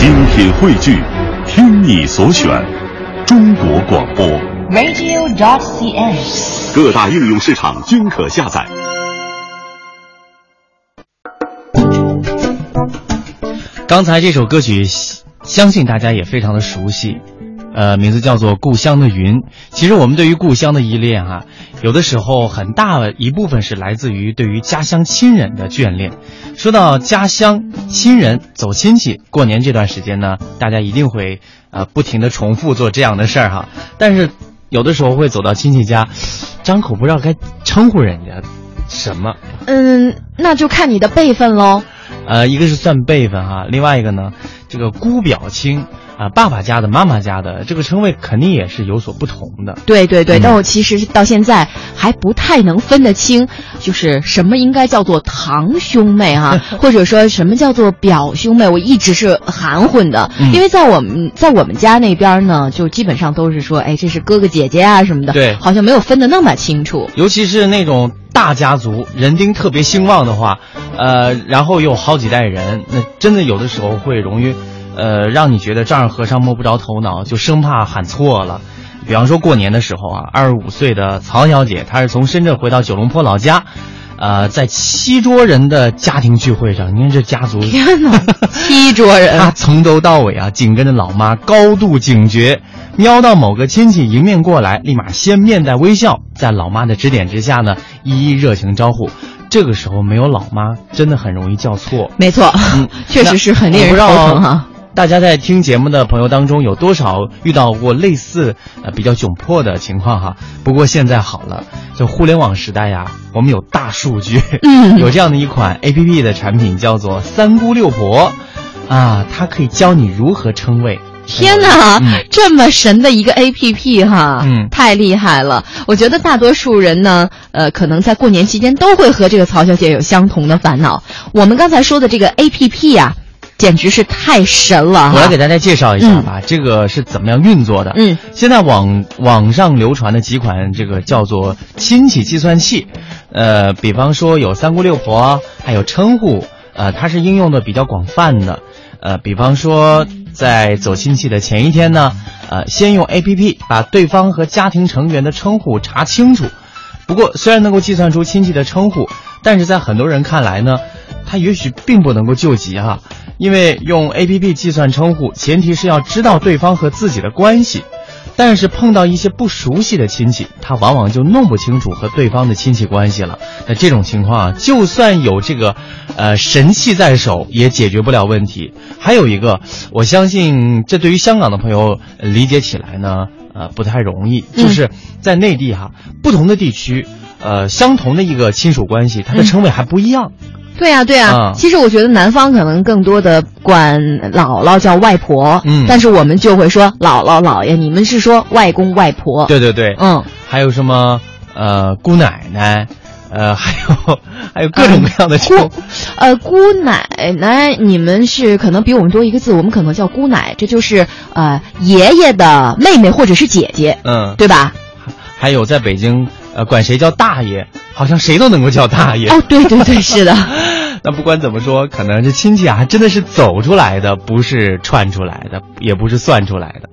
精品汇聚，听你所选，中国广播。radio.cn。各大应用市场均可下载。刚才这首歌曲，相信大家也非常的熟悉，呃，名字叫做《故乡的云》。其实我们对于故乡的依恋哈、有的时候很大一部分是来自于对于家乡亲人的眷恋。说到家乡亲人走亲戚，过年这段时间呢，大家一定会呃不停的重复做这样的事儿哈。但是有的时候会走到亲戚家，张口不知道该称呼人家什么。嗯，那就看你的辈分喽。呃，一个是算辈分哈，另外一个呢，这个姑表亲啊、爸爸家的、妈妈家的，这个称谓肯定也是有所不同的。对对对，嗯但我其实到现在还不太能分得清，就是什么应该叫做堂兄妹哈、或者说什么叫做表兄妹，我一直是含混的。嗯因为在我们在我们家那边呢，就基本上都是说，哎，这是哥哥姐姐啊什么的，对好像没有分得那么清楚。尤其是那种大家族，人丁特别兴旺的话，呃，然后有好几代人，那真的有的时候会容易，呃，让你觉得丈二和尚摸不着头脑，就生怕喊错了。比方说过年的时候啊，二十五岁的曹小姐，她是从深圳回到九龙坡老家，呃，在七桌人的家庭聚会上，你看这家族，天哪，七桌人 他从头到尾啊，紧跟着老妈，高度警觉，瞄到某个亲戚迎面过来，立马先面带微笑，在老妈的指点之下呢，一一热情招呼。这个时候没有老妈，真的很容易叫错。没错，嗯 确实是很令人头疼哈。大家在听节目的朋友当中，有多少遇到过类似呃比较窘迫的情况哈？不过现在好了，就互联网时代呀，我们有大数据，嗯 有这样的一款 A P P 的产品叫做三姑六婆，啊，它可以教你如何称谓。天哪，嗯这么神的一个 A P P 哈，嗯太厉害了！我觉得大多数人呢，呃，可能在过年期间都会和这个曹小姐有相同的烦恼。我们刚才说的这个 A P P 呀、简直是太神了我来给！大家介绍一下吧，这个是怎么样运作的？嗯，现在网网上流传的几款这个叫做亲戚计算器，呃，比方说有三姑六婆，还有称呼，呃，它是应用的比较广泛的。呃，比方说在走亲戚的前一天呢，呃，先用 A P P 把对方和家庭成员的称呼查清楚。不过，虽然能够计算出亲戚的称呼，但是在很多人看来呢，他也许并不能够救急哈、因为用 A P P 计算称呼，前提是要知道对方和自己的关系。但是碰到一些不熟悉的亲戚，他往往就弄不清楚和对方的亲戚关系了。那这种情况啊，就算有这个，呃，神器在手，也解决不了问题。还有一个，我相信这对于香港的朋友呃理解起来呢，呃，不太容易。就是在内地哈，不同的地区，呃，相同的一个亲属关系，它的称谓还不一样。对呀、对呀、啊。其实我觉得南方可能更多的管姥姥叫外婆，嗯。但是我们就会说姥姥姥爷，你们是说外公外婆。，对对对，嗯，还有什么呃姑奶奶，呃，还有 还有各种各样的称姑，呃，姑奶奶，你们是可能比我们多一个字，我们可能叫姑奶，这就是呃爷爷的妹妹或者是姐姐，嗯，对吧？还有在北京，呃，管谁叫大爷，好像谁都能够叫大爷。哦，对对对，是的。那不管怎么说，可能这亲戚啊，还真的是走出来的，不是串出来的，也不是算出来的。